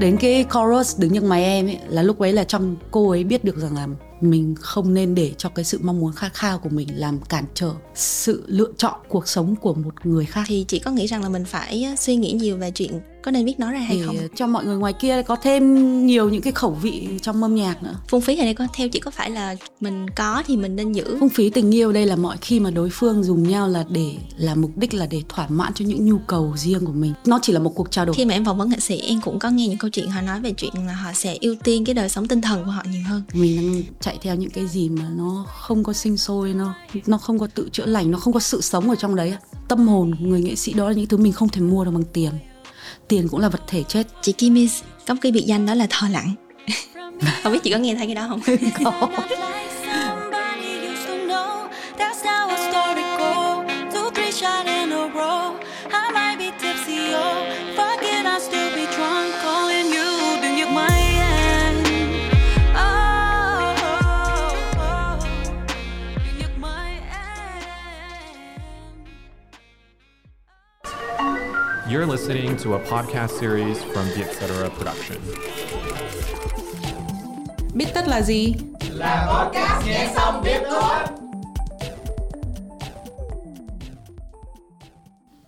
đến cái chorus đứng nhấc máy em ấy, là lúc ấy là trong cô ấy biết được rằng là mình không nên để cho cái sự mong muốn khát khao của mình làm cản trở sự lựa chọn cuộc sống của một người khác. Thì chị có nghĩ rằng là mình phải ờ, suy nghĩ nhiều về chuyện có nên viết nó ra hay thì không? cho mọi người ngoài kia có thêm nhiều những cái khẩu vị trong âm nhạc nữa. Phung phí ở đây có theo chị có phải là mình có thì mình nên giữ? Phung phí tình yêu đây là mọi khi mà đối phương dùng nhau là để là mục đích là để thỏa mãn cho những nhu cầu riêng của mình. Nó chỉ là một cuộc trao đổi. Khi mà em phỏng vấn nghệ sĩ em cũng có nghe những câu chuyện họ nói về chuyện là họ sẽ ưu tiên cái đời sống tinh thần của họ nhiều hơn. Mình đang chạy theo những cái gì mà nó không có sinh sôi nó nó không có tự chữa lành nó không có sự sống ở trong đấy tâm hồn người nghệ sĩ đó là những thứ mình không thể mua được bằng tiền tiền cũng là vật thể chết. Chị Kim có một cái biệt danh đó là thò lặng không biết chị có nghe thấy cái đó không? Có You're listening to a podcast series from the Etc. Production. Biết tất là gì? Là podcast nghe xong biết thôi.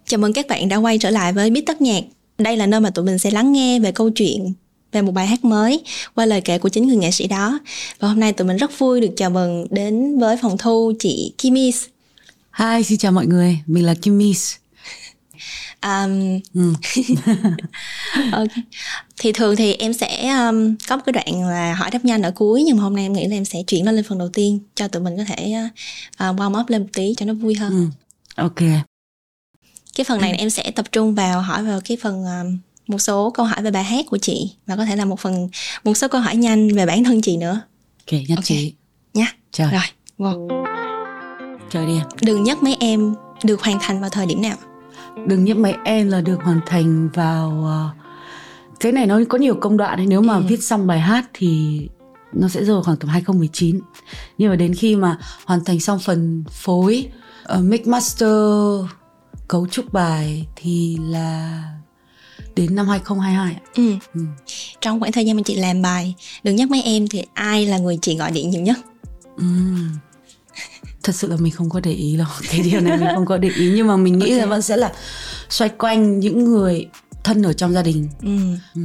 Chào mừng các bạn đã quay trở lại với Biết tất nhạc. Đây là nơi mà tụi mình sẽ lắng nghe về câu chuyện về một bài hát mới qua lời kể của chính người nghệ sĩ đó. Và hôm nay tụi mình rất vui được chào mừng đến với phòng thu chị Kimis. Hi, xin chào mọi người. Mình là Kimis um, okay. thì thường thì em sẽ um, có một cái đoạn là hỏi đáp nhanh ở cuối nhưng mà hôm nay em nghĩ là em sẽ chuyển nó lên phần đầu tiên cho tụi mình có thể uh, warm up lên một tí cho nó vui hơn ừ. ok cái phần này ừ. em sẽ tập trung vào hỏi vào cái phần um, một số câu hỏi về bài hát của chị và có thể là một phần một số câu hỏi nhanh về bản thân chị nữa ok nhất okay. chị nha trời rồi wow. trời đi đường nhất mấy em được hoàn thành vào thời điểm nào đừng nhấp máy em là được hoàn thành vào uh, cái này nó có nhiều công đoạn ấy nếu mà ừ. viết xong bài hát thì nó sẽ rơi khoảng tầm 2019 nhưng mà đến khi mà hoàn thành xong phần phối uh, mix master cấu trúc bài thì là đến năm 2022 ừ. ừ. Trong khoảng thời gian mà chị làm bài Đừng nhắc mấy em thì ai là người chị gọi điện nhiều nhất? Ừ thật sự là mình không có để ý đâu. Cái điều này mình không có để ý. Nhưng mà mình nghĩ okay. là vẫn sẽ là xoay quanh những người thân ở trong gia đình. Ừ. Ừ.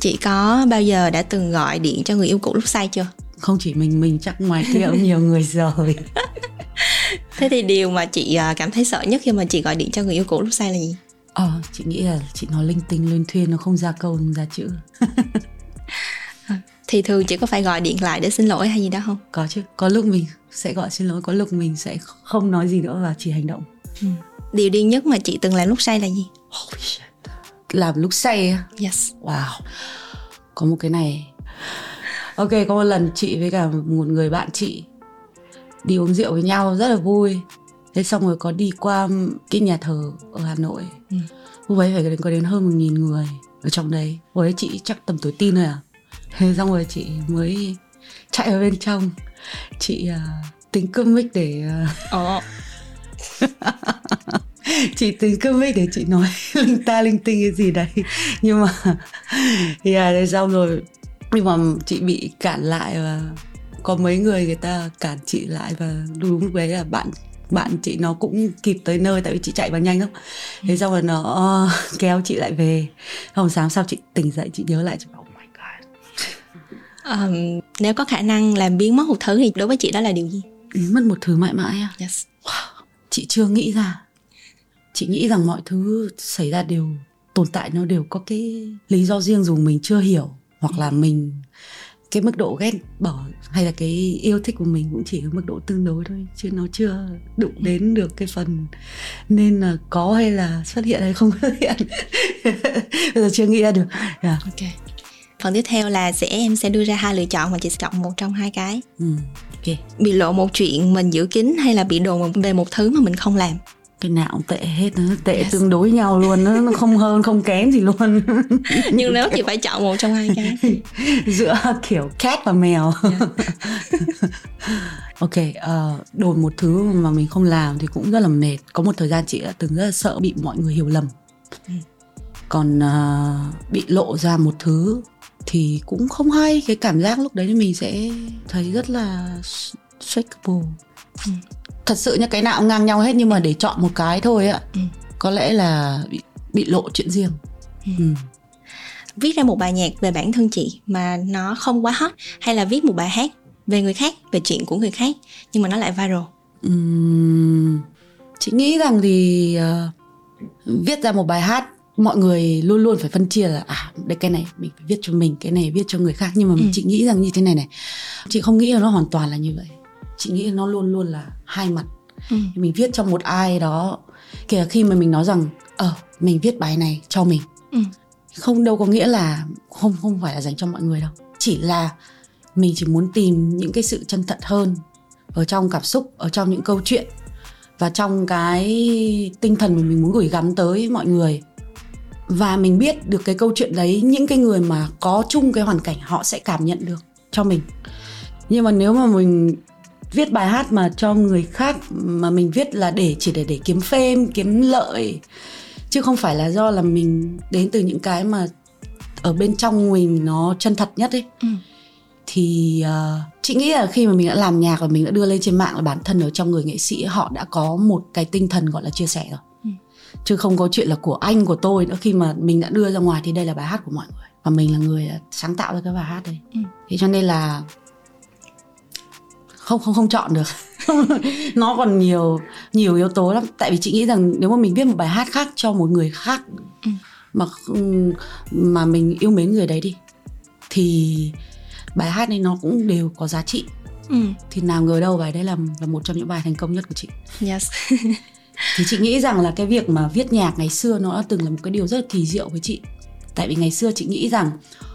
chị có bao giờ đã từng gọi điện cho người yêu cũ lúc say chưa? Không chỉ mình mình chắc ngoài kia cũng nhiều người rồi. Thế thì điều mà chị à, cảm thấy sợ nhất khi mà chị gọi điện cho người yêu cũ lúc say là gì? Ờ chị nghĩ là chị nói linh tinh lên thuyên nó không ra câu không ra chữ thì thường chị có phải gọi điện lại để xin lỗi hay gì đó không? Có chứ có lúc mình sẽ gọi xin lỗi có lúc mình sẽ không nói gì nữa và chỉ hành động. Ừ. điều điên nhất mà chị từng làm lúc say là gì? Oh, làm lúc say yes. Wow. Có một cái này. Ok có một lần chị với cả một người bạn chị đi uống rượu với nhau rất là vui. Thế xong rồi có đi qua cái nhà thờ ở hà nội. Ừ. lúc ấy phải có đến hơn một nghìn người ở trong đấy. Hồi đấy chị chắc tầm tuổi tin rồi à thế xong rồi chị mới chạy vào bên trong. Chị uh, tính cơm mic để uh... oh. chị tính cơm mic để chị nói linh ta linh tinh cái gì đấy. Nhưng mà yeah, thế xong rồi nhưng mà chị bị cản lại và có mấy người người ta cản chị lại và đúng lúc đấy là bạn bạn chị nó cũng kịp tới nơi tại vì chị chạy vào nhanh lắm. Thế xong rồi nó kéo chị lại về. Hôm sáng sau chị tỉnh dậy chị nhớ lại chị bảo um, nếu có khả năng làm biến mất một thứ thì đối với chị đó là điều gì mất một thứ mãi mãi à yes. wow. chị chưa nghĩ ra chị nghĩ rằng mọi thứ xảy ra đều tồn tại nó đều có cái lý do riêng dù mình chưa hiểu hoặc là mình cái mức độ ghét bỏ hay là cái yêu thích của mình cũng chỉ ở mức độ tương đối thôi chứ nó chưa đụng đến được cái phần nên là có hay là xuất hiện hay không xuất hiện bây giờ chưa nghĩ ra được yeah. Dạ. ok phần tiếp theo là sẽ em sẽ đưa ra hai lựa chọn mà chị sẽ chọn một trong hai cái ừ, okay. bị lộ một chuyện mình giữ kín hay là bị đồn về một thứ mà mình không làm cái nào cũng tệ hết nó tệ yes. tương đối nhau luôn nó không hơn không kém gì luôn nhưng nếu chị phải chọn một trong hai cái giữa kiểu cat và mèo yeah. ok uh, đồn một thứ mà mình không làm thì cũng rất là mệt có một thời gian chị đã từng rất là sợ bị mọi người hiểu lầm ừ. còn uh, bị lộ ra một thứ thì cũng không hay cái cảm giác lúc đấy mình sẽ thấy rất là shakeable ừ. thật sự như cái nào cũng ngang nhau hết nhưng mà để chọn một cái thôi ạ ừ. có lẽ là bị, bị lộ chuyện riêng ừ. Ừ. viết ra một bài nhạc về bản thân chị mà nó không quá hot hay là viết một bài hát về người khác về chuyện của người khác nhưng mà nó lại viral uhm, chị nghĩ rằng thì uh, viết ra một bài hát mọi người luôn luôn phải phân chia là à đây cái này mình phải viết cho mình cái này viết cho người khác nhưng mà ừ. chị nghĩ rằng như thế này này chị không nghĩ là nó hoàn toàn là như vậy chị nghĩ nó luôn luôn là hai mặt ừ. mình viết cho một ai đó kể khi mà mình nói rằng ờ mình viết bài này cho mình ừ. không đâu có nghĩa là không không phải là dành cho mọi người đâu chỉ là mình chỉ muốn tìm những cái sự chân thật hơn ở trong cảm xúc ở trong những câu chuyện và trong cái tinh thần mà mình muốn gửi gắm tới mọi người và mình biết được cái câu chuyện đấy những cái người mà có chung cái hoàn cảnh họ sẽ cảm nhận được cho mình nhưng mà nếu mà mình viết bài hát mà cho người khác mà mình viết là để chỉ để để kiếm fame kiếm lợi chứ không phải là do là mình đến từ những cái mà ở bên trong mình nó chân thật nhất ấy ừ. thì uh, chị nghĩ là khi mà mình đã làm nhạc và mình đã đưa lên trên mạng là bản thân ở trong người nghệ sĩ họ đã có một cái tinh thần gọi là chia sẻ rồi chứ không có chuyện là của anh của tôi nữa. Khi mà mình đã đưa ra ngoài thì đây là bài hát của mọi người. Và mình là người sáng tạo ra cái bài hát đấy. Ừ. thế cho nên là không không không chọn được. Nó còn nhiều nhiều yếu tố lắm. Tại vì chị nghĩ rằng nếu mà mình viết một bài hát khác cho một người khác ừ. mà mà mình yêu mến người đấy đi thì bài hát này nó cũng đều có giá trị. Ừ. thì nào ngờ đâu bài đấy là là một trong những bài thành công nhất của chị. Yes thì chị nghĩ rằng là cái việc mà viết nhạc ngày xưa nó đã từng là một cái điều rất là kỳ diệu với chị. Tại vì ngày xưa chị nghĩ rằng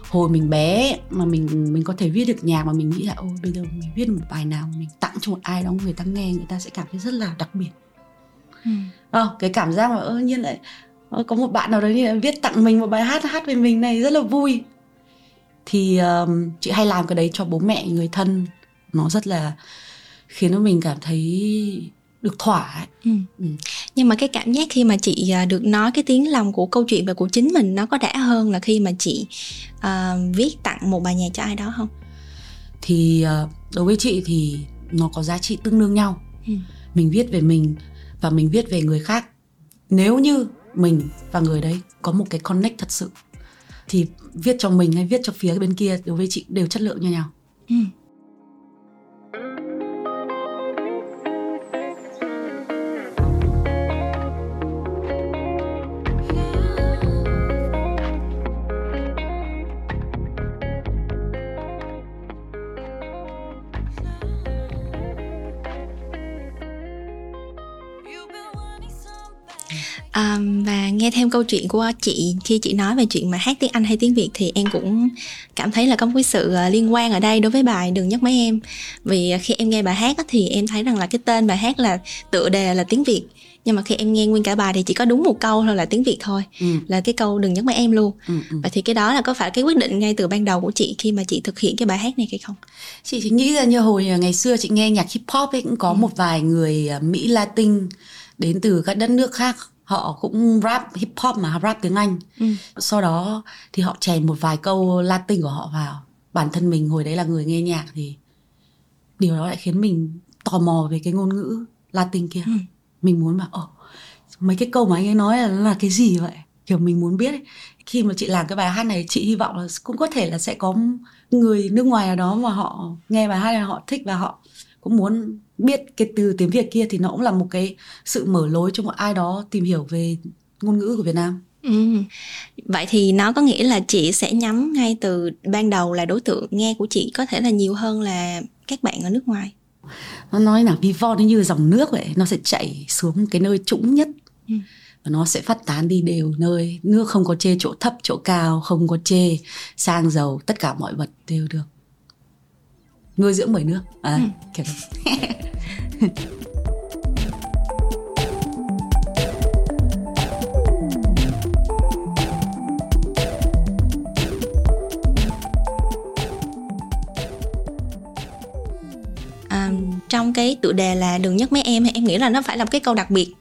hồi mình bé mà mình mình có thể viết được nhạc mà mình nghĩ là ôi bây giờ mình viết một bài nào mình tặng cho một ai đó người ta nghe người ta sẽ cảm thấy rất là đặc biệt. Ừ. à, cái cảm giác mà ơ nhiên lại có một bạn nào đấy viết tặng mình một bài hát hát về mình này rất là vui. Thì um, chị hay làm cái đấy cho bố mẹ người thân. Nó rất là khiến cho mình cảm thấy được thỏa ấy. Ừ. Ừ. nhưng mà cái cảm giác khi mà chị à, được nói cái tiếng lòng của câu chuyện và của chính mình nó có đã hơn là khi mà chị uh, viết tặng một bài nhạc cho ai đó không thì uh, đối với chị thì nó có giá trị tương đương nhau ừ. mình viết về mình và mình viết về người khác nếu như mình và người đấy có một cái connect thật sự thì viết cho mình hay viết cho phía bên kia đối với chị đều chất lượng như nhau ừ. Um, và nghe thêm câu chuyện của chị khi chị nói về chuyện mà hát tiếng Anh hay tiếng Việt thì em cũng cảm thấy là có một cái sự ờ, liên quan ở đây đối với bài đừng nhắc mấy em vì khi em nghe bài hát thì em thấy rằng là cái tên bài hát là tựa đề là tiếng Việt nhưng mà khi em nghe nguyên cả bài thì chỉ có đúng một câu thôi là tiếng Việt thôi ừ. là cái câu đừng nhắc mấy em luôn ừ, ừ. và thì cái đó là có phải cái quyết định ngay từ ban đầu của chị khi mà chị thực hiện cái bài hát này hay không chị chỉ nghĩ ra như hồi ngày xưa chị nghe nhạc hip hop ấy cũng có ừ. một vài người ờ, Mỹ Latin đến từ các đất nước khác họ cũng rap hip hop mà rap tiếng Anh ừ. sau đó thì họ chèn một vài câu Latin của họ vào bản thân mình hồi đấy là người nghe nhạc thì điều đó lại khiến mình tò mò về cái ngôn ngữ Latin kia ừ. mình muốn bảo ồ mấy cái câu mà anh ấy nói là là cái gì vậy kiểu mình muốn biết ấy. khi mà chị làm cái bài hát này chị hy vọng là cũng có thể là sẽ có người nước ngoài nào đó mà họ nghe bài hát này họ thích và họ cũng muốn biết cái từ tiếng Việt kia thì nó cũng là một cái sự mở lối cho một ai đó tìm hiểu về ngôn ngữ của Việt Nam. Ừ. Vậy thì nó có nghĩa là chị sẽ nhắm ngay từ ban đầu là đối tượng nghe của chị có thể là nhiều hơn là các bạn ở nước ngoài. Nó nói là Vivo nó như dòng nước vậy, nó sẽ chảy xuống cái nơi trũng nhất. Ừ. Và nó sẽ phát tán đi đều nơi nước không có chê chỗ thấp chỗ cao không có chê sang giàu tất cả mọi vật đều được nuôi dưỡng bởi nước à, ừ. kiểu à, trong cái tựa đề là đừng nhắc mấy em em nghĩ là nó phải là một cái câu đặc biệt.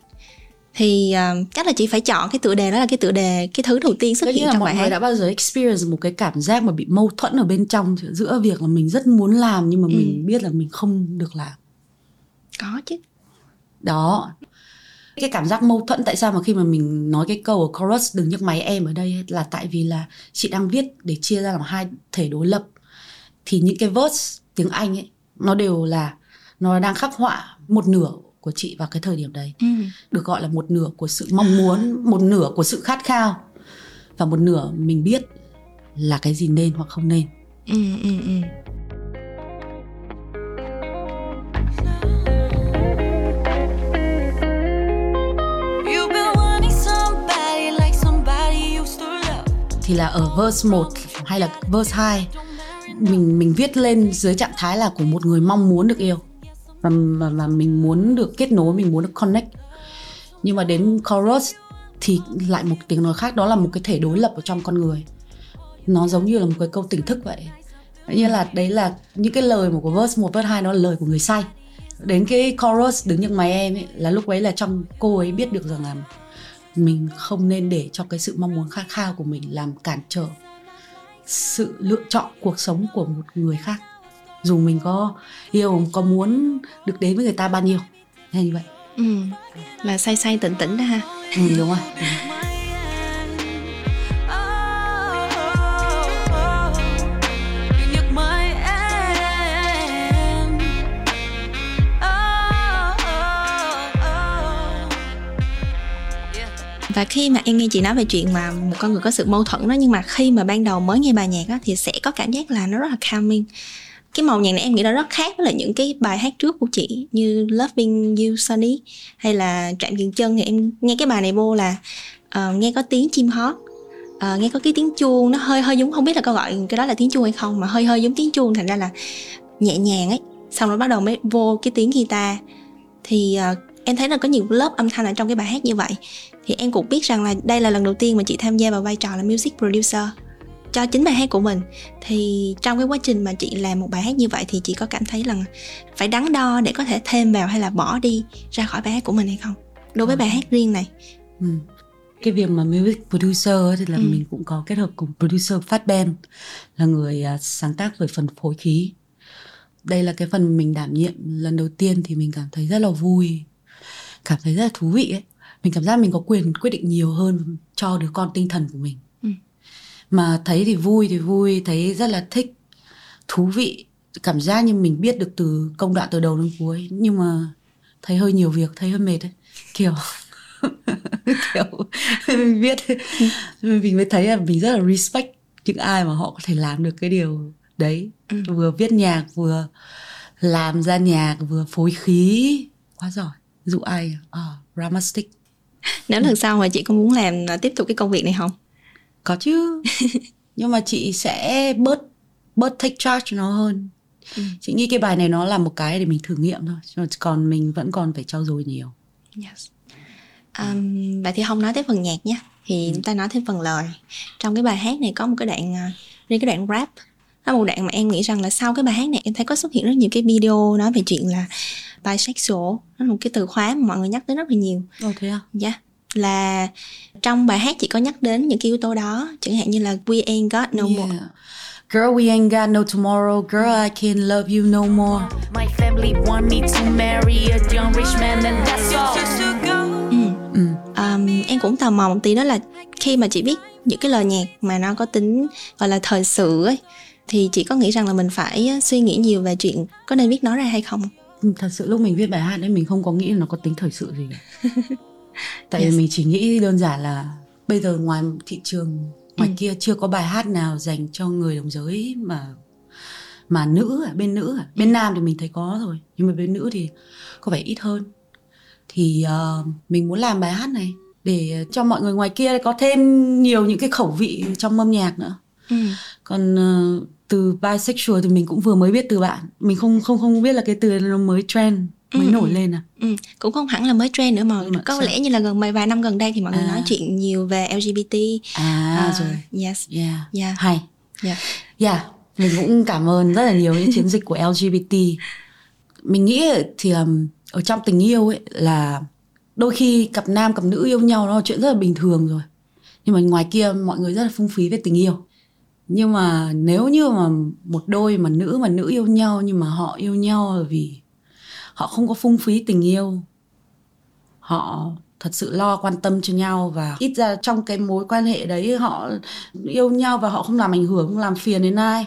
Thì uh, chắc là chị phải chọn cái tựa đề đó là cái tựa đề cái thứ đầu tiên xuất hiện trong mọi bài người hát. đã bao giờ experience một cái cảm giác mà bị mâu thuẫn ở bên trong giữa việc là mình rất muốn làm nhưng mà Ừ. mình biết là mình không được làm có chứ. Đó. Cái cảm giác mâu thuẫn tại sao mà khi mà mình nói cái câu ở chorus đừng nhấc máy em ở đây là tại vì là chị đang viết để chia ra làm hai thể đối lập. Thì những cái verse tiếng Anh ấy nó đều là nó đang khắc họa một nửa của chị vào cái thời điểm đấy. Ừ. được gọi là một nửa của sự mong muốn một nửa của sự khát khao. Và một nửa mình biết là cái gì nên hoặc không nên. Ừ, ừ, ừ. Thì là ở verse 1 hay là verse 2 mình mình viết lên dưới trạng thái là của một người mong muốn được yêu và và, và mình muốn được kết nối mình muốn được connect. Nhưng mà đến chorus thì lại một tiếng nói khác đó là một cái thể đối lập ở trong con người. Nó giống như là một cái câu tỉnh thức vậy. Như là đấy là những cái lời mà của verse 1 verse 2 nó là lời của người say. Đến cái chorus đứng như mày em ấy là lúc ấy là trong cô ấy biết được rằng là mình không nên để cho cái sự mong muốn khát khao của mình làm cản trở sự lựa chọn cuộc sống của một người khác dù mình có yêu có muốn được đến với người ta bao nhiêu hay như vậy ừ. là say say tỉnh tỉnh đó ha ừ, đúng rồi ừ. Và khi mà em nghe chị nói về chuyện mà một con người có sự mâu thuẫn đó nhưng mà khi mà ban đầu mới nghe bài nhạc á thì sẽ có cảm giác là nó rất là calming. Cái màu nhạc này em nghĩ là rất khác với lại những cái bài hát trước của chị như Loving You Sunny hay là Trạm dừng chân. Thì em nghe cái bài này vô là uh, nghe có tiếng chim hót uh, nghe có cái tiếng chuông nó hơi hơi giống không biết là có gọi cái đó là tiếng chuông hay không mà hơi hơi giống tiếng chuông thành ra là nhẹ nhàng ấy. Xong rồi bắt đầu mới vô cái tiếng guitar. Thì uh, em thấy là có nhiều lớp âm thanh ở trong cái bài hát như vậy. Thì em cũng biết rằng là đây là lần đầu tiên mà chị tham gia vào vai trò là music producer cho chính bài hát của mình. Thì trong cái quá trình mà chị làm một bài hát như vậy thì chị có cảm thấy là phải đắn đo để có thể thêm vào hay là bỏ đi ra khỏi bài hát của mình hay không? Đối với bài hát riêng này. Ừ. cái việc mà music producer thì là Ừ. mình cũng có kết hợp cùng producer Fat Ben là người à, sáng tác về phần phối khí. Đây là cái phần mình đảm nhiệm. Lần đầu tiên thì mình cảm thấy rất là vui cảm thấy rất là thú vị ấy. Mình cảm giác mình có quyền quyết định nhiều hơn cho đứa con tinh thần của mình. Ừ. mà thấy thì vui thì vui thấy rất là thích thú vị. Cảm giác như mình biết được từ công đoạn từ đầu đến cuối nhưng mà thấy hơi nhiều việc thấy hơi mệt ấy. Kiểu kiểu mình biết mình mới thấy là mình rất là respect những ai mà họ có thể làm được cái điều đấy. Ừ. vừa viết nhạc vừa làm ra nhạc vừa phối khí. Quá giỏi dụ ai à, Ramastic nếu lần sau mà chị có muốn làm à, tiếp tục cái công việc này không? Có chứ. Nhưng mà chị sẽ bớt bớt take charge nó hơn. Ừ. chị nghĩ cái bài này nó là một cái để mình thử nghiệm thôi. Còn mình vẫn còn phải trau dồi nhiều. Yes. um, vậy thì không nói tới phần nhạc nhé. Thì chúng ta nói thêm phần lời. Trong cái bài hát này có một cái đoạn à, riêng cái đoạn rap. Đó là một đoạn mà em nghĩ rằng là sau cái bài hát này em thấy có xuất hiện rất nhiều cái video nói về chuyện là bisexual đó là một cái từ khóa mà mọi người nhắc đến rất là nhiều Ồ thế à? dạ là trong bài hát chị có nhắc đến những cái yếu tố đó chẳng hạn như là we ain't got no more Yeah. Girl, we ain't got no tomorrow. Girl, I can't love you no more. My family want me to marry a young rich man and that's all. Ừ. Um, em cũng tò mò một tí đó là khi mà chị viết những cái lời nhạc mà nó có tính gọi là thời sự ấy thì chị có nghĩ rằng là mình phải uh, suy nghĩ nhiều về chuyện có nên viết nó ra hay không Thật sự lúc mình viết bài hát đấy mình không có nghĩ là nó có tính thời sự gì cả. Tại Yes. vì mình chỉ nghĩ đơn giản là bây giờ ngoài thị trường ngoài Ừ. kia chưa có bài hát nào dành cho người đồng giới mà mà nữ à, bên nữ à. Bên nam thì mình thấy có rồi, nhưng mà bên nữ thì có vẻ ít hơn. Thì ờ, mình muốn làm bài hát này để cho mọi người ngoài kia có thêm nhiều những cái khẩu vị trong âm nhạc nữa. ừ. còn ờ, từ bisexual thì mình cũng vừa mới biết từ bạn mình không không không biết là cái từ nó mới trend mới Ừ, nổi ừ. lên à Ừ. cũng không hẳn là mới trend nữa mà mà có sao? lẽ như là gần vài vài năm gần đây thì mọi người À. nói chuyện nhiều về LGBT à, À, rồi yes yeah Yeah. hay yeah. yeah mình cũng cảm ơn rất là nhiều những chiến dịch của LGBT mình nghĩ thì um, ở trong tình yêu ấy là đôi khi cặp nam cặp nữ yêu nhau nó là chuyện rất là bình thường rồi nhưng mà ngoài kia mọi người rất là phung phí về tình yêu nhưng mà nếu như mà một đôi mà nữ mà nữ yêu nhau nhưng mà họ yêu nhau là vì họ không có phung phí tình yêu họ thật sự lo quan tâm cho nhau và ít ra trong cái mối quan hệ đấy họ yêu nhau và họ không làm ảnh hưởng không làm phiền đến ai.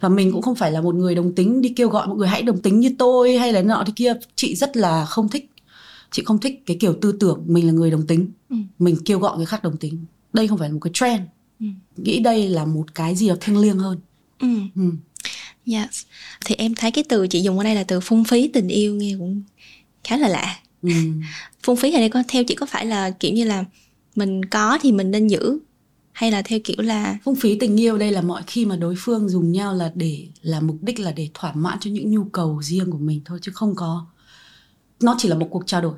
Và mình cũng không phải là một người đồng tính đi kêu gọi mọi người hãy đồng tính như tôi hay là nọ thế kia. Chị rất là không thích chị không thích cái kiểu tư tưởng mình là người đồng tính. Ừ. mình kêu gọi người khác đồng tính. Đây không phải là một cái trend Ừ. nghĩ đây là một cái gì đó thiêng liêng hơn Ừ. ừ. Yes. Thì em thấy cái từ chị dùng ở đây là từ phung phí tình yêu nghe cũng khá là lạ. Ừ. Phung phí ở đây có theo chị có phải là kiểu như là mình có thì mình nên giữ hay là theo kiểu là phung phí tình yêu đây là mọi khi mà đối phương dùng nhau là để là mục đích là để thỏa mãn cho những nhu cầu riêng của mình thôi chứ không có nó chỉ là một cuộc trao đổi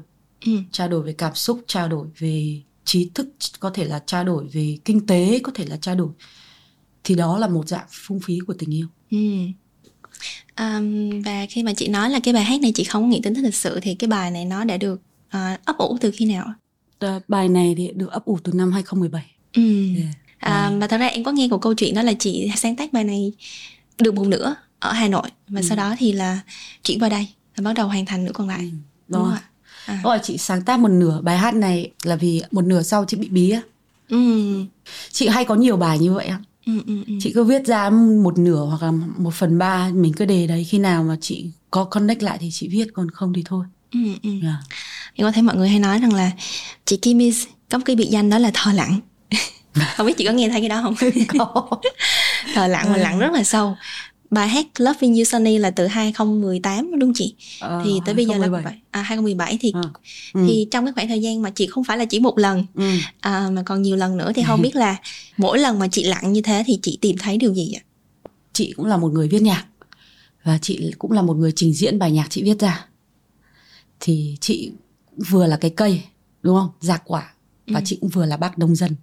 ừ, trao đổi về cảm xúc trao đổi về trí thức có thể là trao đổi về kinh tế có thể là trao đổi thì đó là một dạng phung phí của tình yêu ừ. Um, và khi mà chị nói là cái bài hát này chị không nghĩ tính lịch sự thì cái bài này nó đã được uh, ấp ủ từ khi nào? Ờ, bài này thì được ấp ủ từ năm 2017 Ừ. Yeah. À, và thật ra em có nghe một câu chuyện đó là chị sáng tác bài này được một nửa ở Hà Nội và Ừ. sau đó thì là chuyển vào đây và bắt đầu hoàn thành nửa còn lại. Đúng rồi không ạ? À. rồi chị sáng tác một nửa bài hát này là vì một nửa sau chị bị bí á Ừ. chị hay có nhiều bài như vậy á Ừ, ừ, ừ. chị cứ viết ra một nửa hoặc là một phần ba mình cứ để đấy khi nào mà chị có connect lại thì chị viết còn không thì thôi Ừ, ừ. yeah. Em có thấy mọi người hay nói rằng là chị Kim Is có một cái biệt danh đó là thờ lặng. không biết chị có nghe thấy cái đó không? có thờ lặng mà lặng rất là sâu. Bài hát Loving You Sunny là từ 2018 đúng không chị? Ờ, thì tới bây giờ là 2017. vậy. À 2017 thì Ờ. Ừ. thì trong cái khoảng thời gian mà chị không phải là chỉ một lần ừ. à, mà còn nhiều lần nữa thì không biết là mỗi lần mà chị lặng như thế thì chị tìm thấy điều gì ạ? chị cũng là một người viết nhạc và chị cũng là một người trình diễn bài nhạc chị viết ra thì chị vừa là cái cây đúng không giạc quả và Ừ. chị cũng vừa là bác nông dân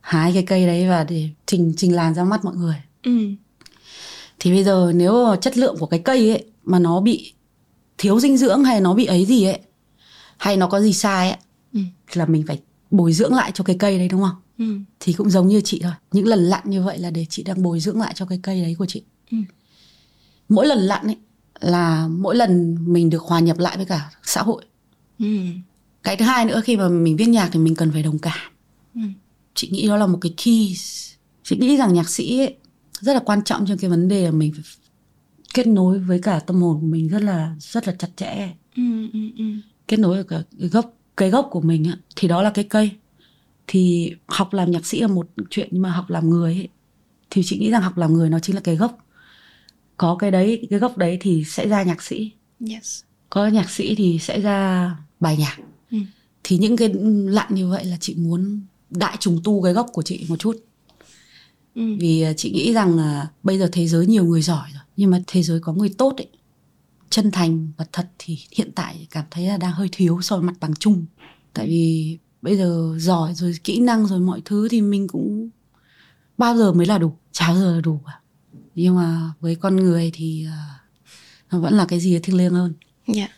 hái cái cây đấy và để trình trình làn ra mắt mọi người Ừ. thì bây giờ nếu chất lượng của cái cây ấy mà nó bị thiếu dinh dưỡng hay nó bị ấy gì ấy hay nó có gì sai ấy Ừ. là mình phải bồi dưỡng lại cho cái cây đấy đúng không Ừ. thì cũng giống như chị thôi những lần lặn như vậy là để chị đang bồi dưỡng lại cho cái cây đấy của chị Ừ. mỗi lần lặn ấy là mỗi lần mình được hòa nhập lại với cả xã hội Ừ. cái thứ hai nữa khi mà mình viết nhạc thì mình cần phải đồng cảm Ừ. chị nghĩ đó là một cái key chị nghĩ rằng nhạc sĩ ấy, rất là quan trọng trong cái vấn đề là mình phải kết nối với cả tâm hồn của mình rất là rất là chặt chẽ Ừ. Ừ. Ừ. kết nối với cả cái gốc cái gốc của mình á, thì đó là cái cây thì học làm nhạc sĩ là một chuyện nhưng mà học làm người ấy, thì chị nghĩ rằng học làm người nó chính là cái gốc có cái đấy cái gốc đấy thì sẽ ra nhạc sĩ Yes. có nhạc sĩ thì sẽ ra bài nhạc Ừ. thì những cái lặn như vậy là chị muốn đại trùng tu cái gốc của chị một chút Ừ. vì à, chị nghĩ rằng là bây giờ thế giới nhiều người giỏi rồi nhưng mà thế giới có người tốt ấy chân thành và thật thì hiện tại cảm thấy là đang hơi thiếu so với mặt bằng chung tại vì bây giờ giỏi rồi kỹ năng rồi mọi thứ thì mình cũng bao giờ mới là đủ chả bao giờ là đủ cả nhưng mà với con người thì à, nó vẫn là cái gì thiêng liêng hơn Dạ.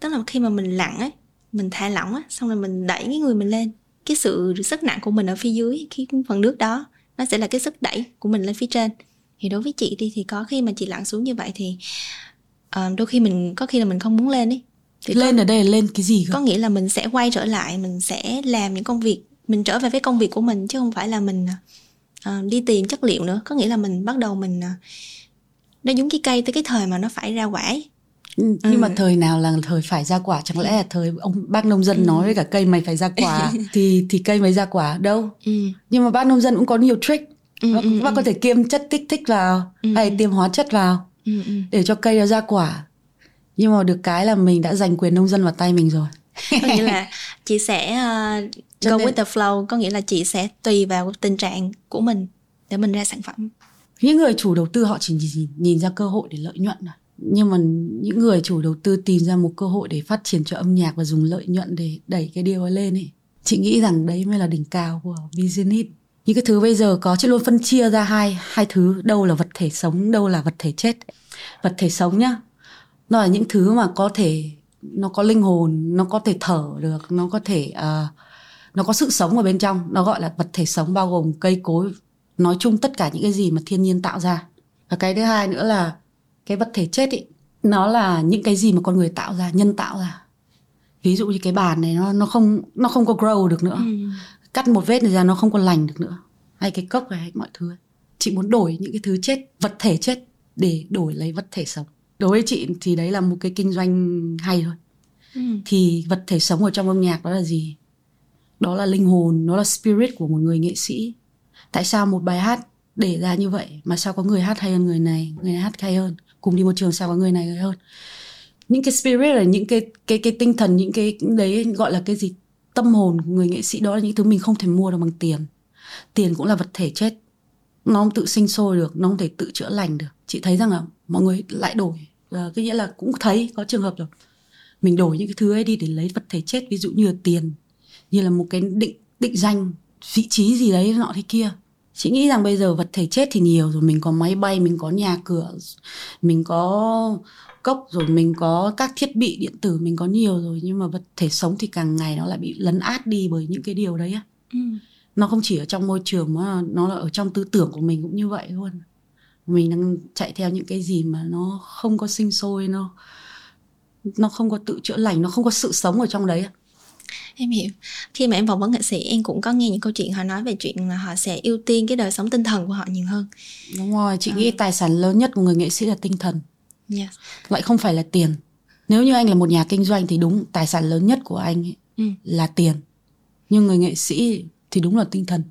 Tức là khi mà mình lặng ấy, mình thả lỏng á, xong rồi mình đẩy cái người mình lên. Cái sự sức nặng của mình ở phía dưới cái phần nước đó nó sẽ là cái sức đẩy của mình lên phía trên. Thì đối với chị đi thì có khi mà chị lặn xuống như vậy thì ờ, đôi khi mình có khi là mình không muốn lên ấy. Thì lên có, ở đây là lên cái gì cơ có nghĩa là mình sẽ quay trở lại, mình sẽ làm những công việc, mình trở về với công việc của mình chứ không phải là mình ờ, đi tìm chất liệu nữa. Có nghĩa là mình bắt đầu mình ờ, nó giống cái cây tới cái thời mà nó phải ra quả ấy. Ừ, nhưng mà Ừ. thời nào là thời phải ra quả chẳng lẽ là thời ông bác nông dân nói với cả cây mày phải ra quả thì thì cây mới ra quả đâu Ừ. nhưng mà bác nông dân cũng có nhiều trick Ừ, bác, ừ, bác ừ. có thể kiêm chất kích thích vào Ừ, hay ừ. tiêm hóa chất vào Ừ, ừ. để cho cây nó ra quả nhưng mà được cái là mình đã giành quyền nông dân vào tay mình rồi có nghĩa là chị sẽ uh, go nên- with the flow có nghĩa là chị sẽ tùy vào tình trạng của mình để mình ra sản phẩm những người chủ đầu tư họ chỉ nhìn, nhìn ra cơ hội để lợi nhuận thôi nhưng mà những người chủ đầu tư tìm ra một cơ hội để phát triển cho âm nhạc và dùng lợi nhuận để đẩy cái điều ấy lên ấy. Chị nghĩ rằng đấy mới là đỉnh cao của business những cái thứ bây giờ có chị luôn phân chia ra hai hai thứ. Đâu là vật thể sống đâu là vật thể chết. Vật thể sống nhá nó là những thứ mà có thể nó có linh hồn nó có thể thở được nó có thể uh, nó có sự sống ở bên trong. Nó gọi là vật thể sống bao gồm cây cối. Nói chung tất cả những cái gì mà thiên nhiên tạo ra. Và cái thứ hai nữa là cái vật thể chết ý nó là những cái gì mà con người tạo ra nhân tạo ra. Ví dụ như cái bàn này nó nó không nó không có grow được nữa. Ừ. cắt một vết này ra nó không còn lành được nữa. Hay cái cốc này hay mọi thứ chị muốn đổi những cái thứ chết vật thể chết để đổi lấy vật thể sống. Đối với chị thì đấy là một cái kinh doanh hay thôi. Ừ. thì vật thể sống ở trong âm nhạc đó là gì? Đó là linh hồn nó là spirit của một người nghệ sĩ. Tại sao một bài hát để ra như vậy mà sao có người hát hay hơn người này người này hát hay hơn cùng đi một trường sao có người này hơn. Những cái spirit là những cái cái cái tinh thần những cái đấy gọi là cái gì? Tâm hồn của người nghệ sĩ đó là những thứ mình không thể mua được bằng tiền. Tiền cũng là vật thể chết. Nó không tự sinh sôi được nó không thể tự chữa lành được. Chị thấy rằng là mọi người lại đổi. Ờ, cái nghĩa là cũng thấy có trường hợp rồi mình đổi những cái thứ ấy đi để lấy vật thể chết. Ví dụ như là tiền như là một cái định định danh vị trí gì đấy nọ thế kia chị nghĩ rằng bây giờ vật thể chết thì nhiều rồi mình có máy bay mình có nhà cửa mình có cốc rồi mình có các thiết bị điện tử mình có nhiều rồi. Nhưng mà vật thể sống thì càng ngày nó lại bị lấn át đi bởi những cái điều đấy á. Ừ. nó không chỉ ở trong môi trường mà nó là ở trong tư tưởng của mình cũng như vậy luôn. Mình đang chạy theo những cái gì mà nó không có sinh sôi nó nó không có tự chữa lành nó không có sự sống ở trong đấy Em hiểu. Khi mà em phỏng vấn nghệ sĩ em cũng có nghe những câu chuyện họ nói về chuyện là họ sẽ ưu tiên cái đời sống tinh thần của họ nhiều hơn. đúng rồi chị nghĩ tài sản lớn nhất của người nghệ sĩ là tinh thần Yes. lại không phải là tiền nếu như anh là một nhà kinh doanh thì đúng tài sản lớn nhất của anh ấy Ừ. là tiền nhưng người nghệ sĩ thì đúng là tinh thần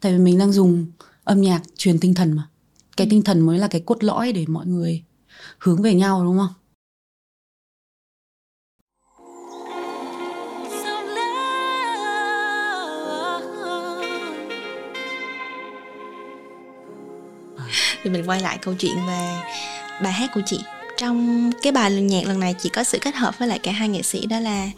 tại vì mình đang dùng âm nhạc truyền tinh thần mà cái tinh thần mới là cái cốt lõi để mọi người hướng về nhau đúng không Thì mình quay lại câu chuyện về bài hát của chị. Trong cái bài nhạc lần này chị có sự kết hợp với lại cả hai nghệ sĩ đó là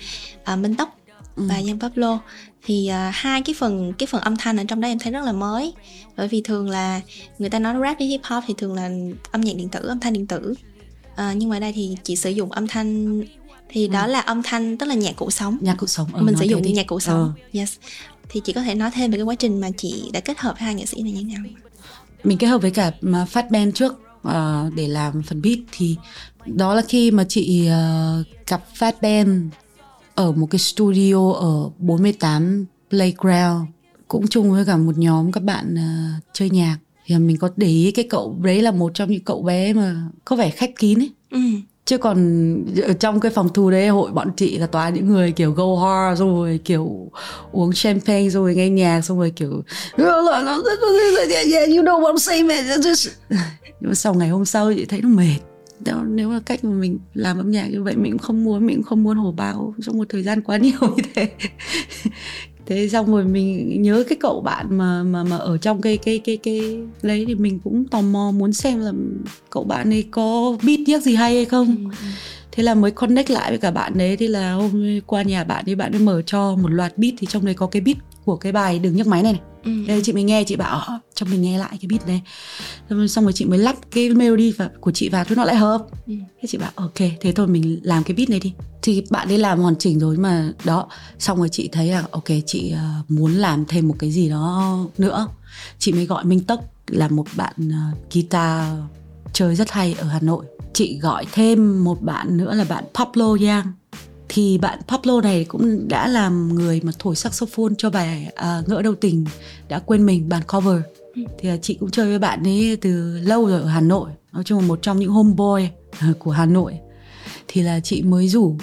uh, Minh Tóc và Giang Pablo. Thì à, hai cái phần cái phần âm thanh ở trong đó em thấy rất là mới. Bởi vì thường là người ta nói rap với hip hop thì thường là âm nhạc điện tử âm thanh điện tử. À, nhưng mà đây thì chị sử dụng âm thanh thì đó là âm thanh tức là nhạc cụ sống. Nhạc cụ sống ờ, mình sử dụng đi. nhạc cụ sống. Ờ. yes. Thì chị có thể nói thêm về cái quá trình mà chị đã kết hợp hai nghệ sĩ này như thế nào mình kết hợp với cả mà phát band trước uh, để làm phần beat thì đó là khi mà chị uh, gặp phát band ở một cái studio ở 48 Playground. Cũng chung với cả một nhóm các bạn uh, chơi nhạc. Thì mình có để ý cái cậu đấy là một trong những cậu bé mà có vẻ khách kín ấy. Ừ chứ còn ở trong cái phòng thu đấy hội bọn chị là toàn những người kiểu go hard xong rồi kiểu uống champagne xong rồi nghe nhạc xong rồi kiểu you know what I'm saying man Just- nhưng mà sau ngày hôm sau chị thấy nó mệt. Đó, nếu là cách mà mình làm âm nhạc như vậy mình cũng không muốn mình cũng không muốn hổ báo trong một thời gian quá nhiều như thế thế xong rồi mình nhớ cái cậu bạn mà mà mà ở trong cái cái cái cái đấy thì mình cũng tò mò muốn xem là cậu bạn ấy có biết điếc gì hay hay không. Ừ, ừ thế là mới connect lại với cả bạn đấy. Thì là hôm qua nhà bạn ấy bạn ấy mở cho một loạt beat. Thì trong đấy có cái beat của cái bài đừng nhấc máy này này. Ừ. đây chị mới nghe chị bảo "Ờ, cho mình nghe lại cái beat này. Xong rồi- chị mới lắp cái melody vào, của chị vào thế nó lại hợp. Ừ. thế chị bảo ok thế thôi mình làm cái beat này đi. Thì bạn ấy làm hoàn chỉnh rồi mà đó. Xong rồi chị thấy là ok chị ờ, muốn làm thêm một cái gì đó nữa. Chị mới gọi Minh Tốc là một bạn ờ, guitar chơi rất hay ở Hà Nội chị gọi thêm một bạn nữa là bạn Pablo Yang. Thì bạn Pablo này cũng đã làm người mà thổi saxophone cho bài à, ngỡ đâu tình đã quên mình bản cover. Thì là chị cũng chơi với bạn ấy từ lâu rồi ở Hà Nội nói chung là một trong những homeboy à, của Hà Nội. Thì là chị mới rủ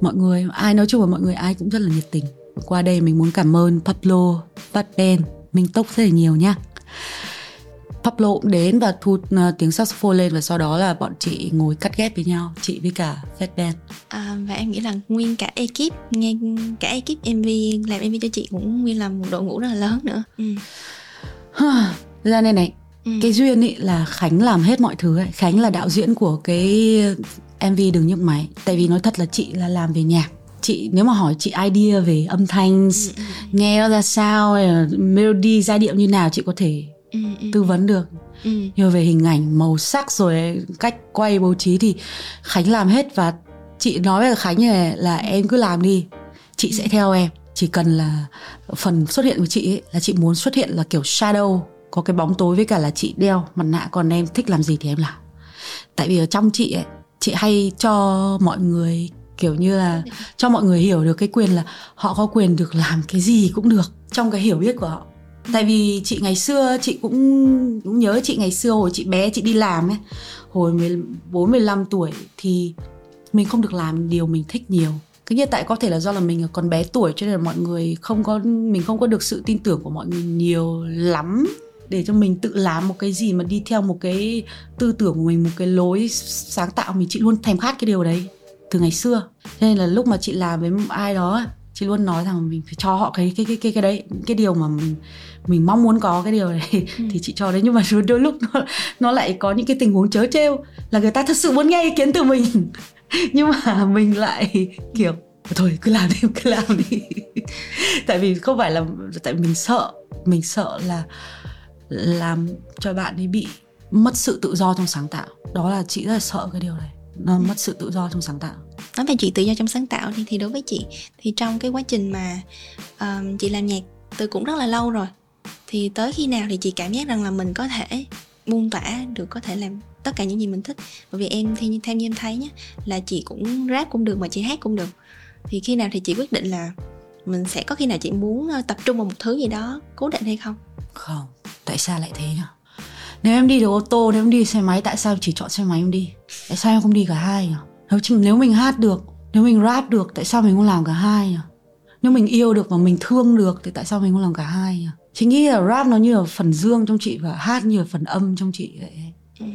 mọi người ai nói chung là mọi người ai cũng rất là nhiệt tình. Qua đây mình muốn cảm ơn Pablo Ben Minh Tốc rất là nhiều nhá Pablo cũng đến và thu uh, tiếng saxophone lên và sau đó là bọn chị ngồi cắt ghép với nhau chị với cả Fat Ben À, và em nghĩ là nguyên cả ekip nghe cả ekip MV làm MV cho chị cũng nguyên là một đội ngũ rất là lớn nữa ừ. Ra này này Ừ. cái duyên ý là Khánh làm hết mọi thứ ấy. Khánh là đạo diễn của cái MV đừng nhấc máy tại vì nói thật là chị là làm về nhạc chị nếu mà hỏi chị idea về âm thanh Ừ, nghe nó ra sao melody giai điệu như nào chị có thể Ừ, ừ, tư vấn được. ừ. nhưng mà về hình ảnh màu sắc rồi cách quay bố trí thì Khánh làm hết và chị nói với khánh này là em cứ làm đi chị sẽ theo em. Chỉ cần là phần xuất hiện của chị ấy, là chị muốn xuất hiện là kiểu shadow có cái bóng tối với cả là chị đeo mặt nạ còn em thích làm gì thì em làm. Tại vì ở trong chị ấy chị hay cho mọi người kiểu như là cho mọi người hiểu được cái quyền là họ có quyền được làm cái gì cũng được trong cái hiểu biết của họ tại vì chị ngày xưa, chị cũng cũng nhớ chị ngày xưa hồi chị bé chị đi làm ấy. Hồi 14 15 tuổi thì mình không được làm điều mình thích nhiều. Cái như tại có thể là do là mình còn bé tuổi cho nên là mọi người không có, mình không có được sự tin tưởng của mọi người nhiều lắm để cho mình tự làm một cái gì mà đi theo một cái tư tưởng của mình, một cái lối sáng tạo. Mình, chị luôn thèm khát cái điều đấy từ ngày xưa. Cho nên là lúc mà chị làm với ai đó chị luôn nói rằng mình phải cho họ cái cái cái cái cái đấy cái điều mà mình mình mong muốn có cái điều đấy ừ. thì chị cho đấy. Nhưng mà đôi, lúc nó nó lại có những cái tình huống chớ trêu là người ta thật sự muốn nghe ý kiến từ mình. Nhưng mà mình lại kiểu thôi cứ làm đi cứ làm đi. Tại vì không phải là tại vì mình sợ mình sợ là làm cho bạn ấy bị mất sự tự do trong sáng tạo. Đó là chị rất là sợ cái điều này nó mất sự tự do trong sáng tạo nói về chuyện tự do trong sáng tạo thì thì đối với chị thì trong cái quá trình mà um, chị làm nhạc từ cũng rất là lâu rồi thì tới khi nào thì chị cảm giác rằng là mình có thể buông tỏa được có thể làm tất cả những gì mình thích. Bởi vì em thì theo như em thấy nhé là chị cũng rap cũng được mà chị hát cũng được. Thì khi nào thì chị quyết định là mình sẽ có khi nào chị muốn tập trung vào một thứ gì đó cố định hay không? Không tại sao lại thế nhỉ nếu em đi được ô tô nếu em đi xe máy tại sao chỉ chọn xe máy em đi? Tại sao em không đi cả hai nhỉ nếu, nếu mình hát được nếu mình rap được tại sao mình không làm cả hai nhỉ? Nếu mình yêu được và mình thương được thì tại sao mình không làm cả hai nhỉ? Chị nghĩ là rap nó như là phần dương trong chị và hát như là phần âm trong chị vậy ừ.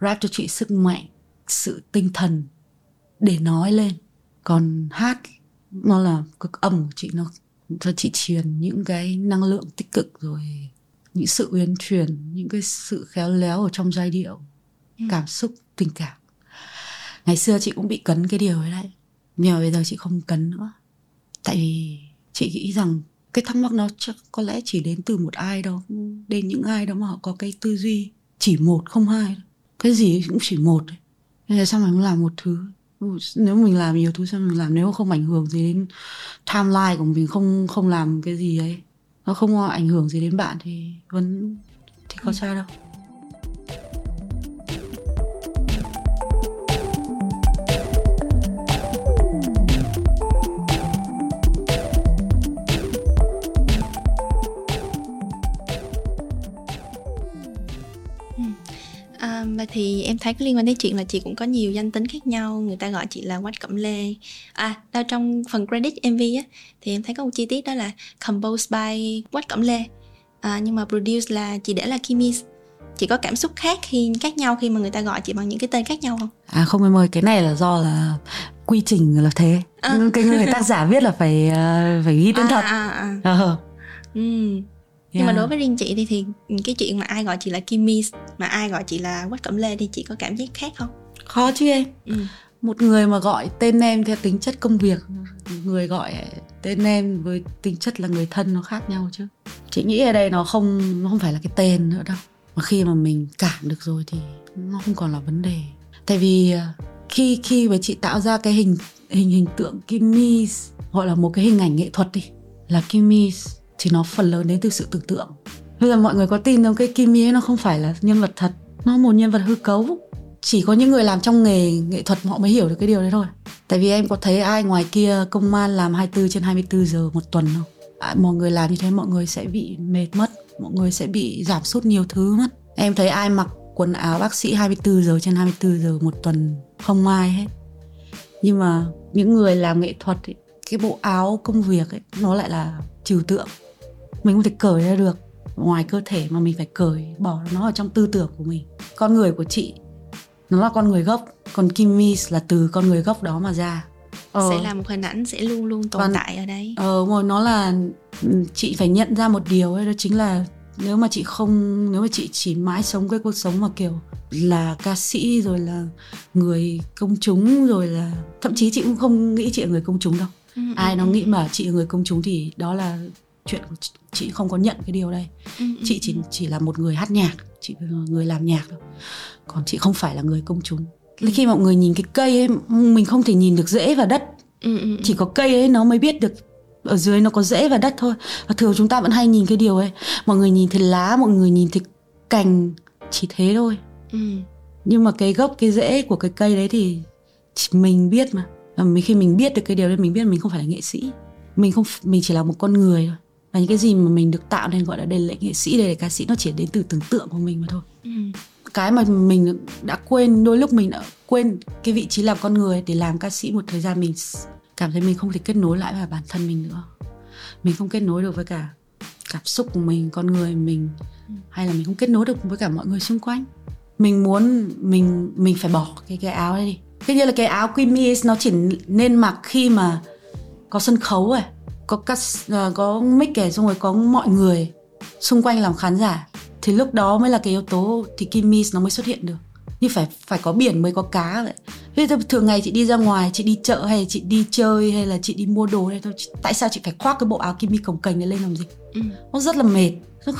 rap cho chị sức mạnh sự tinh thần để nói lên. Còn hát nó là cực âm của chị nó cho chị truyền những cái năng lượng tích cực rồi những sự uyển chuyển những cái sự khéo léo ở trong giai điệu ừ. cảm xúc tình cảm ngày xưa chị cũng bị cấn cái điều ấy đấy. Nhưng mà bây giờ chị không cấn nữa. Tại vì chị nghĩ rằng cái thắc mắc nó chắc có lẽ chỉ đến từ một ai đó, đến những ai đó mà họ có cái tư duy chỉ một không hai. Cái gì cũng chỉ một nên là sao mình không làm một thứ? Nếu mình làm nhiều thứ sao mình làm, nếu không ảnh hưởng gì đến timeline của mình, không không làm cái gì ấy, nó không ảnh hưởng gì đến bạn thì vẫn, thì có sao đâu. Và thì em thấy có liên quan đến chuyện là chị cũng có nhiều danh tính khác nhau người ta gọi chị là quách cẩm lê. À đâu trong phần credit mv á thì em thấy có một chi tiết đó là composed by quách cẩm lê. À, nhưng mà produce là chị để là kimi. Chị có cảm xúc khác khi khác nhau khi mà người ta gọi chị bằng những cái tên khác nhau không? À không em ơi cái này là do là quy trình là thế. À. cái người tác giả viết là phải ờ, phải ghi tên à, thật. à, à. À. Ừ nhưng mà đối với riêng chị thì thì cái chuyện mà ai gọi chị là Kimmy mà ai gọi chị là Quách Cẩm Lê thì chị có cảm giác khác không? Khó chứ em. Ừ. một người mà gọi tên em theo tính chất công việc người gọi tên em với tính chất là người thân nó khác nhau chứ. Chị nghĩ ở đây nó không nó không phải là cái tên nữa đâu. Mà khi mà mình cảm được rồi thì nó không còn là vấn đề. Tại vì à, khi khi mà chị tạo ra cái hình hình hình tượng Kimmy gọi là một cái hình ảnh nghệ thuật đi là Kimmy thì nó phần lớn đến từ sự tưởng tượng. Bây giờ mọi người có tin không? Cái Kim ấy nó không phải là nhân vật thật. Nó một nhân vật hư cấu. Chỉ có những người làm trong nghề nghệ thuật họ mới hiểu được cái điều đấy thôi. Tại vì em có thấy ai ngoài kia công an làm 24 trên 24 giờ một tuần không? À, mọi người làm như thế mọi người sẽ bị mệt mất. Mọi người sẽ bị giảm sút nhiều thứ mất. Em thấy ai mặc quần áo bác sĩ 24 giờ trên 24 giờ một tuần? Không ai hết. Nhưng mà những người làm nghệ thuật ấy, cái bộ áo công việc ấy nó lại là trừu tượng mình không thể cởi ra được. Ngoài cơ thể mà mình phải cởi bỏ nó ở trong tư tưởng của mình. Con người của chị nó là con người gốc. Còn Kim Mis là từ con người gốc đó mà ra. Ờ. sẽ là một hình ảnh sẽ luôn luôn tồn còn, tại ở đấy ờ rồi nó là chị phải nhận ra một điều ấy đó chính là nếu mà chị không nếu mà chị chỉ mãi sống cái cuộc sống mà kiểu là ca sĩ rồi là người công chúng rồi là thậm chí chị cũng không nghĩ chị là người công chúng đâu. Ừ, ừ ai nó ừ, nghĩ ừ. mà chị là người công chúng thì đó là chuyện chị, không có nhận cái điều đây. Ừ, ừ, chị chỉ chỉ là một người hát nhạc chị người làm nhạc thôi. Còn chị không phải là người công chúng. Khi mọi người nhìn cái cây ấy mình không thể nhìn được rễ và đất. Ừ, ừ, chỉ có cây ấy nó mới biết được ở dưới nó có rễ và đất thôi. Và thường chúng ta vẫn hay nhìn cái điều ấy. Mọi người nhìn thấy lá mọi người nhìn thấy cành chỉ thế thôi. Ừ. nhưng mà cái gốc cái rễ của cái cây đấy thì mình biết mà. Và khi mình biết được cái điều đấy mình biết mình không phải là nghệ sĩ. Mình không mình chỉ là một con người thôi và những cái gì mà mình được tạo nên gọi là đây là nghệ sĩ đây là ca sĩ nó chỉ đến từ tưởng tượng của mình mà thôi. Ừ. cái mà mình đã quên đôi lúc mình đã quên cái vị trí làm con người để làm ca sĩ một thời gian mình cảm thấy mình không thể kết nối lại với bản thân mình nữa. Mình không kết nối được với cả cảm xúc của mình con người mình hay là mình không kết nối được với cả mọi người xung quanh. Mình muốn mình mình phải bỏ cái cái áo đấy đi. Cái như là cái áo Queen nó chỉ nên mặc khi mà có sân khấu rồi có cắt uh, có mic kể xong rồi có mọi người xung quanh làm khán giả thì lúc đó mới là cái yếu tố thì Kim nó mới xuất hiện được. Như phải phải có biển mới có cá vậy. Thế thường ngày chị đi ra ngoài chị đi chợ hay chị đi chơi hay là chị đi mua đồ hay thôi tại sao chị phải khoác cái bộ áo Kim Mi cồng kềnh này lên làm gì? Ừ. nó rất là mệt.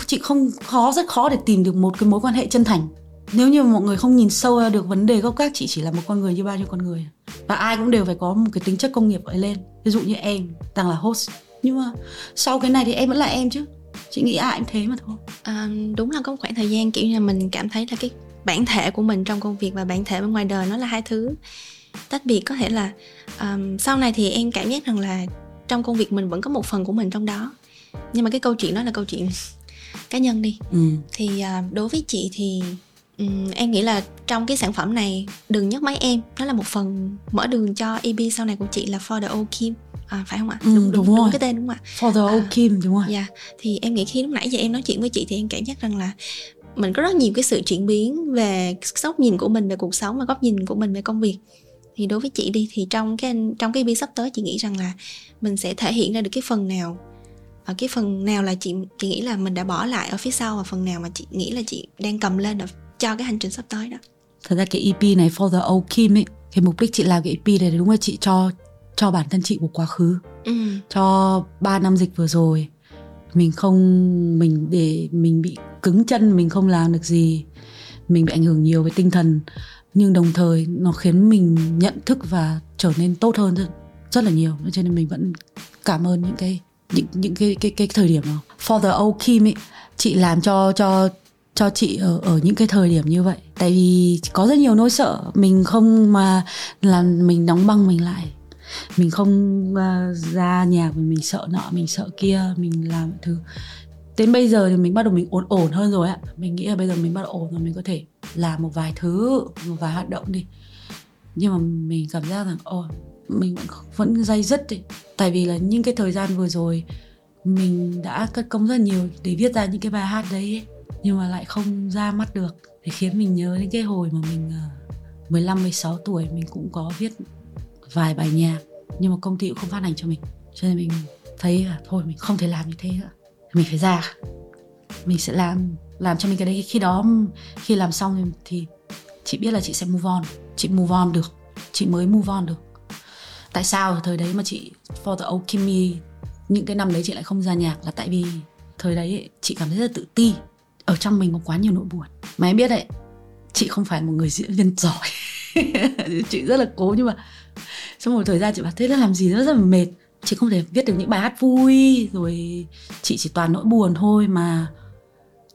Chị không khó rất khó để tìm được một cái mối quan hệ chân thành nếu như mọi người không nhìn sâu ra được vấn đề gốc gác chị chỉ là một con người như bao nhiêu con người và ai cũng đều phải có một cái tính chất công nghiệp ấy lên. Ví dụ như em đang là host. Nhưng mà sau cái này thì em vẫn là em chứ. Chị nghĩ ai cũng thế mà thôi. À, đúng là có một khoảng thời gian kiểu như là mình cảm thấy là cái bản thể của mình trong công việc và bản thể bên ngoài đời nó là hai thứ tách biệt. Có thể là um, sau này thì em cảm giác rằng là trong công việc mình vẫn có một phần của mình trong đó. Nhưng mà cái câu chuyện đó là câu chuyện cá nhân đi. Ừ. thì à, đối với chị thì ừm, em nghĩ là trong cái sản phẩm này đừng nhắc máy em nó là một phần mở đường cho EP sau này của chị là For the Old Kim à, phải không ạ Ừ, đúng rồi. cái tên đúng không ạ for the old À. Kim đúng rồi Dạ, thì em nghĩ khi lúc nãy giờ em nói chuyện với chị thì em cảm giác rằng là mình có rất nhiều cái sự chuyển biến về góc nhìn của mình về cuộc sống và góc nhìn của mình về công việc. Thì đối với chị đi thì trong cái trong cái EP sắp tới chị nghĩ rằng là mình sẽ thể hiện ra được cái phần nào ở cái phần nào là chị chị nghĩ là mình đã bỏ lại ở phía sau và phần nào mà chị nghĩ là chị đang cầm lên để cho cái hành trình sắp tới đó. thật ra cái EP này for the old Kim ấy cái mục đích chị làm cái EP này đúng là chị cho cho bản thân chị một quá khứ Ừ. cho 3 năm dịch vừa rồi mình không mình để mình bị cứng chân mình không làm được gì mình bị ảnh hưởng nhiều về tinh thần nhưng đồng thời nó khiến mình nhận thức và trở nên tốt hơn rất, rất là nhiều cho nên mình vẫn cảm ơn những cái những những cái cái cái thời điểm đó for the old Kim ấy chị làm cho cho cho chị ở ở những cái thời điểm như vậy? Tại vì có rất nhiều nỗi sợ mình không mà làm mình đóng băng mình lại. Mình không uh, ra nhà mình, mình sợ nọ mình sợ kia mình làm mọi thứ. Đến bây giờ thì mình bắt đầu mình ổn ổn hơn rồi ạ. Mình nghĩ là bây giờ mình bắt đầu ổn rồi mình có thể làm một vài thứ một vài hoạt động đi. Nhưng mà mình cảm giác rằng ồ mình vẫn vẫn dây dứt đi. Tại vì là những cái thời gian vừa rồi mình đã cất công rất nhiều để viết ra những cái bài hát đấy ấy, nhưng mà lại không ra mắt được. Để khiến mình nhớ đến cái hồi mà mình ờ, 15 16 tuổi, mình cũng có viết vài bài nhạc, nhưng mà công ty cũng không phát hành cho mình. Cho nên mình thấy là thôi, mình không thể làm như thế nữa. Mình phải ra. Mình sẽ làm làm cho mình cái đấy. Khi đó, khi làm xong thì chị biết là chị sẽ move on. Chị move on được. Chị mới move on được. Tại sao? Thời đấy mà chị, for the old Kimmy những cái năm đấy chị lại không ra nhạc là tại vì thời đấy chị cảm thấy rất là tự ti ở trong mình có quá nhiều nỗi buồn. Mà em biết đấy, chị không phải một người diễn viên giỏi. Chị rất là cố nhưng mà sau một thời gian chị bảo, thế là làm gì? Nó rất là mệt. Chị không thể viết được những bài hát vui, rồi chị chỉ toàn nỗi buồn thôi mà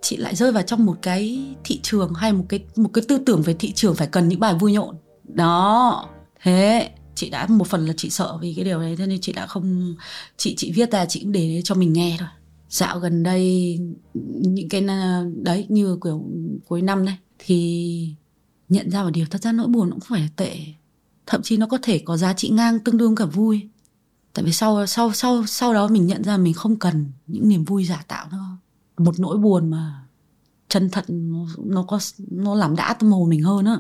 chị lại rơi vào trong một cái thị trường hay một cái một cái tư tưởng về thị trường phải cần những bài vui nhộn. Đó. Thế chị đã, một phần là chị sợ vì cái điều đấy cho nên chị đã không, chị chị viết ra chị cũng để cho mình nghe thôi dạo gần đây những cái à, đấy như kiểu cuối năm này thì nhận ra một điều thật ra nỗi buồn cũng phải là tệ. Thậm chí nó có thể có giá trị ngang tương đương cả vui. Tại vì sau sau sau sau đó mình nhận ra mình không cần những niềm vui giả tạo nữa. Một nỗi buồn mà chân thật nó, nó có nó làm đã tâm hồn mình hơn á.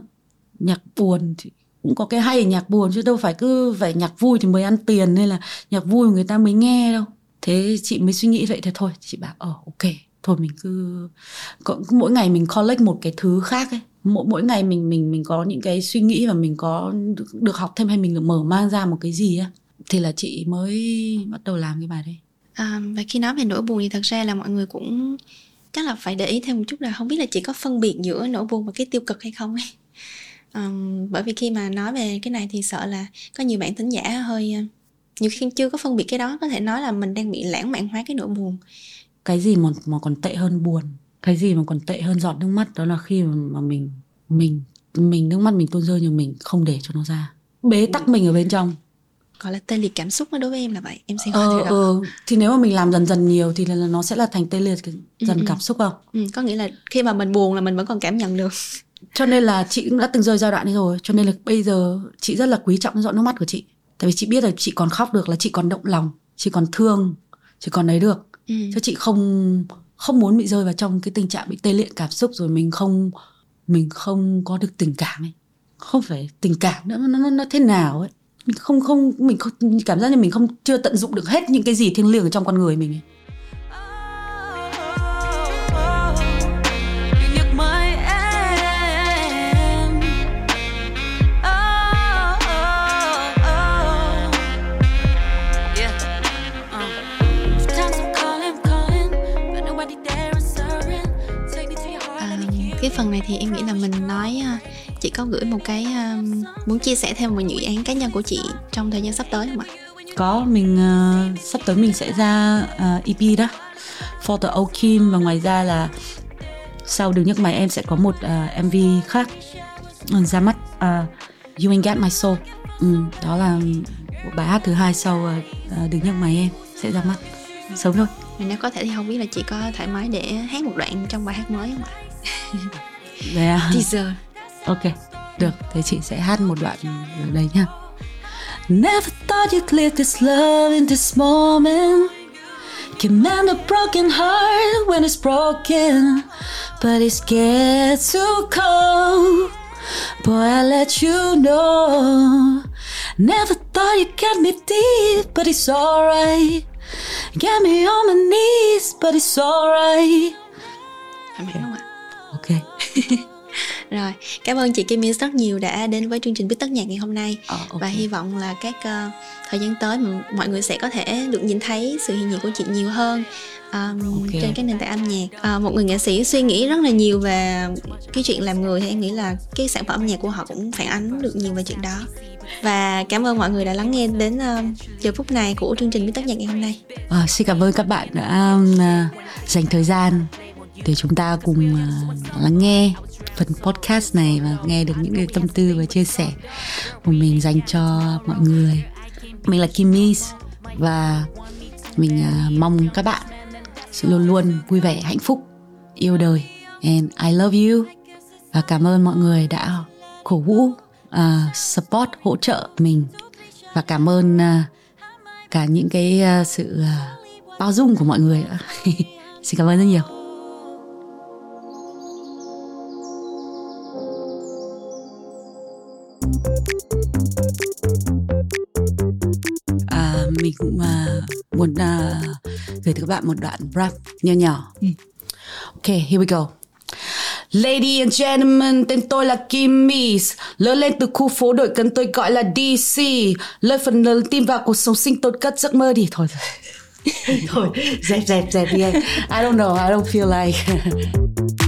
Nhạc buồn thì cũng có cái hay ở nhạc buồn chứ đâu phải cứ phải nhạc vui thì mới ăn tiền nên là nhạc vui người ta mới nghe đâu thế chị mới suy nghĩ vậy thì thôi. Chị bảo ờ ok thôi mình cứ có, mỗi ngày mình collect một cái thứ khác ấy. Mỗi mỗi ngày mình mình mình có những cái suy nghĩ và mình có được, được học thêm hay mình được mở mang ra một cái gì á. Thì là chị mới bắt đầu làm cái bài đấy. À, và khi nói về nỗi buồn thì thật ra là mọi người cũng chắc là phải để ý thêm một chút là không biết là chị có phân biệt giữa nỗi buồn và cái tiêu cực hay không ấy. Um, bởi vì khi mà nói về cái này thì sợ là có nhiều bạn tính giả hơi nhiều khi chưa có phân biệt cái đó có thể nói là mình đang bị lãng mạn hóa cái nỗi buồn. Cái gì mà mà còn tệ hơn buồn? Cái gì mà còn tệ hơn giọt nước mắt? Đó là khi mà, mà mình mình mình nước mắt mình tuôn rơi nhưng mình không để cho nó ra. Bế tắc mình ở bên trong. Gọi là tê liệt cảm xúc đó đối với em là vậy. Em sẽ gọi ờ, thế đó. ờ, thì nếu mà mình làm dần dần nhiều thì là, nó sẽ là thành tê liệt cái- dần Ừ, ừ. cảm xúc không ừ, có nghĩa là khi mà mình buồn là mình vẫn còn cảm nhận được. Cho nên là chị cũng đã từng rơi giai đoạn ấy rồi. Cho nên là bây giờ chị rất là quý trọng giọt nước mắt của chị tại vì chị biết là chị còn khóc được là chị còn động lòng chị còn thương chị còn ấy được ừ. chứ chị không không muốn bị rơi vào trong cái tình trạng bị tê liệt cảm xúc rồi mình không mình không có được tình cảm ấy không phải tình cảm nữa nó nó, nó thế nào ấy mình không không mình không, cảm giác như mình không chưa tận dụng được hết những cái gì thiêng liêng ở trong con người mình ấy. Cái phần này thì em nghĩ là mình nói à, chị có gửi một cái à, muốn chia sẻ thêm một dự án cá nhân của chị trong thời gian sắp tới không ạ? có mình ờ, sắp tới mình sẽ ra ờ, EP đó For the Old Kim và ngoài ra là sau đừng nhắc mày em sẽ có một ờ, MV khác ờ, ra mắt ờ, You Ain't Get My Soul ừ, đó là một bài hát thứ hai sau ờ, đừng nhắc mày em sẽ ra mắt sớm thôi nếu có thể thì không biết là chị có thoải mái để hát một đoạn trong bài hát mới không ạ? À? Teaser. Ok, được, thế chị sẽ hát một đoạn ở đây nha. Never thought you'd cleared this love in this moment. Can mend a broken heart when it's broken, but it gets too cold. Boy, I let you know. Never thought you got me deep, but it's alright. Get me on my knees, but it's alright. Thoải mái không ạ? Ok. Rồi, cảm ơn chị Kim Min rất nhiều đã đến với chương trình Biết Tất Nhạc ngày hôm nay Ờ, ok. Và hy vọng là các ờ, thời gian tới mọi người sẽ có thể được nhìn thấy sự hiện diện của chị nhiều hơn um, Ok. trên các nền tảng âm nhạc Ờ, Một người nghệ sĩ suy nghĩ rất là nhiều về cái chuyện làm người thì em nghĩ là cái sản phẩm âm nhạc của họ cũng phản ánh được nhiều về chuyện đó Và cảm ơn mọi người đã lắng nghe đến ờ, giờ phút này của chương trình Biết Tất Nhạc ngày hôm nay Ờ, xin cảm ơn các bạn đã à, dành thời gian để chúng ta cùng à, lắng nghe phần podcast này và nghe được những cái tâm tư và chia sẻ của mình dành cho mọi người. Mình là Kimis và mình à, mong các bạn sẽ luôn luôn vui vẻ, hạnh phúc, yêu đời. And I love you. Và cảm ơn mọi người đã cổ vũ, uh, support, hỗ trợ mình. Và cảm ơn uh, cả những cái uh, sự uh, bao dung của mọi người. Xin cảm ơn rất nhiều. Mình cũng à, muốn à, gửi tới các bạn một đoạn rap nhỏ. Nhỏ. Ok, here we go. Lady and gentlemen, tên tôi là Kim Mis Lớn lên từ khu phố đội cấn tôi gọi là DC Lời phần lớn tin vào cuộc sống sinh tồn cất giấc mơ đi. Thôi thôi. Thôi, dẹp dẹp dẹp đi anh. I don't know, I don't feel like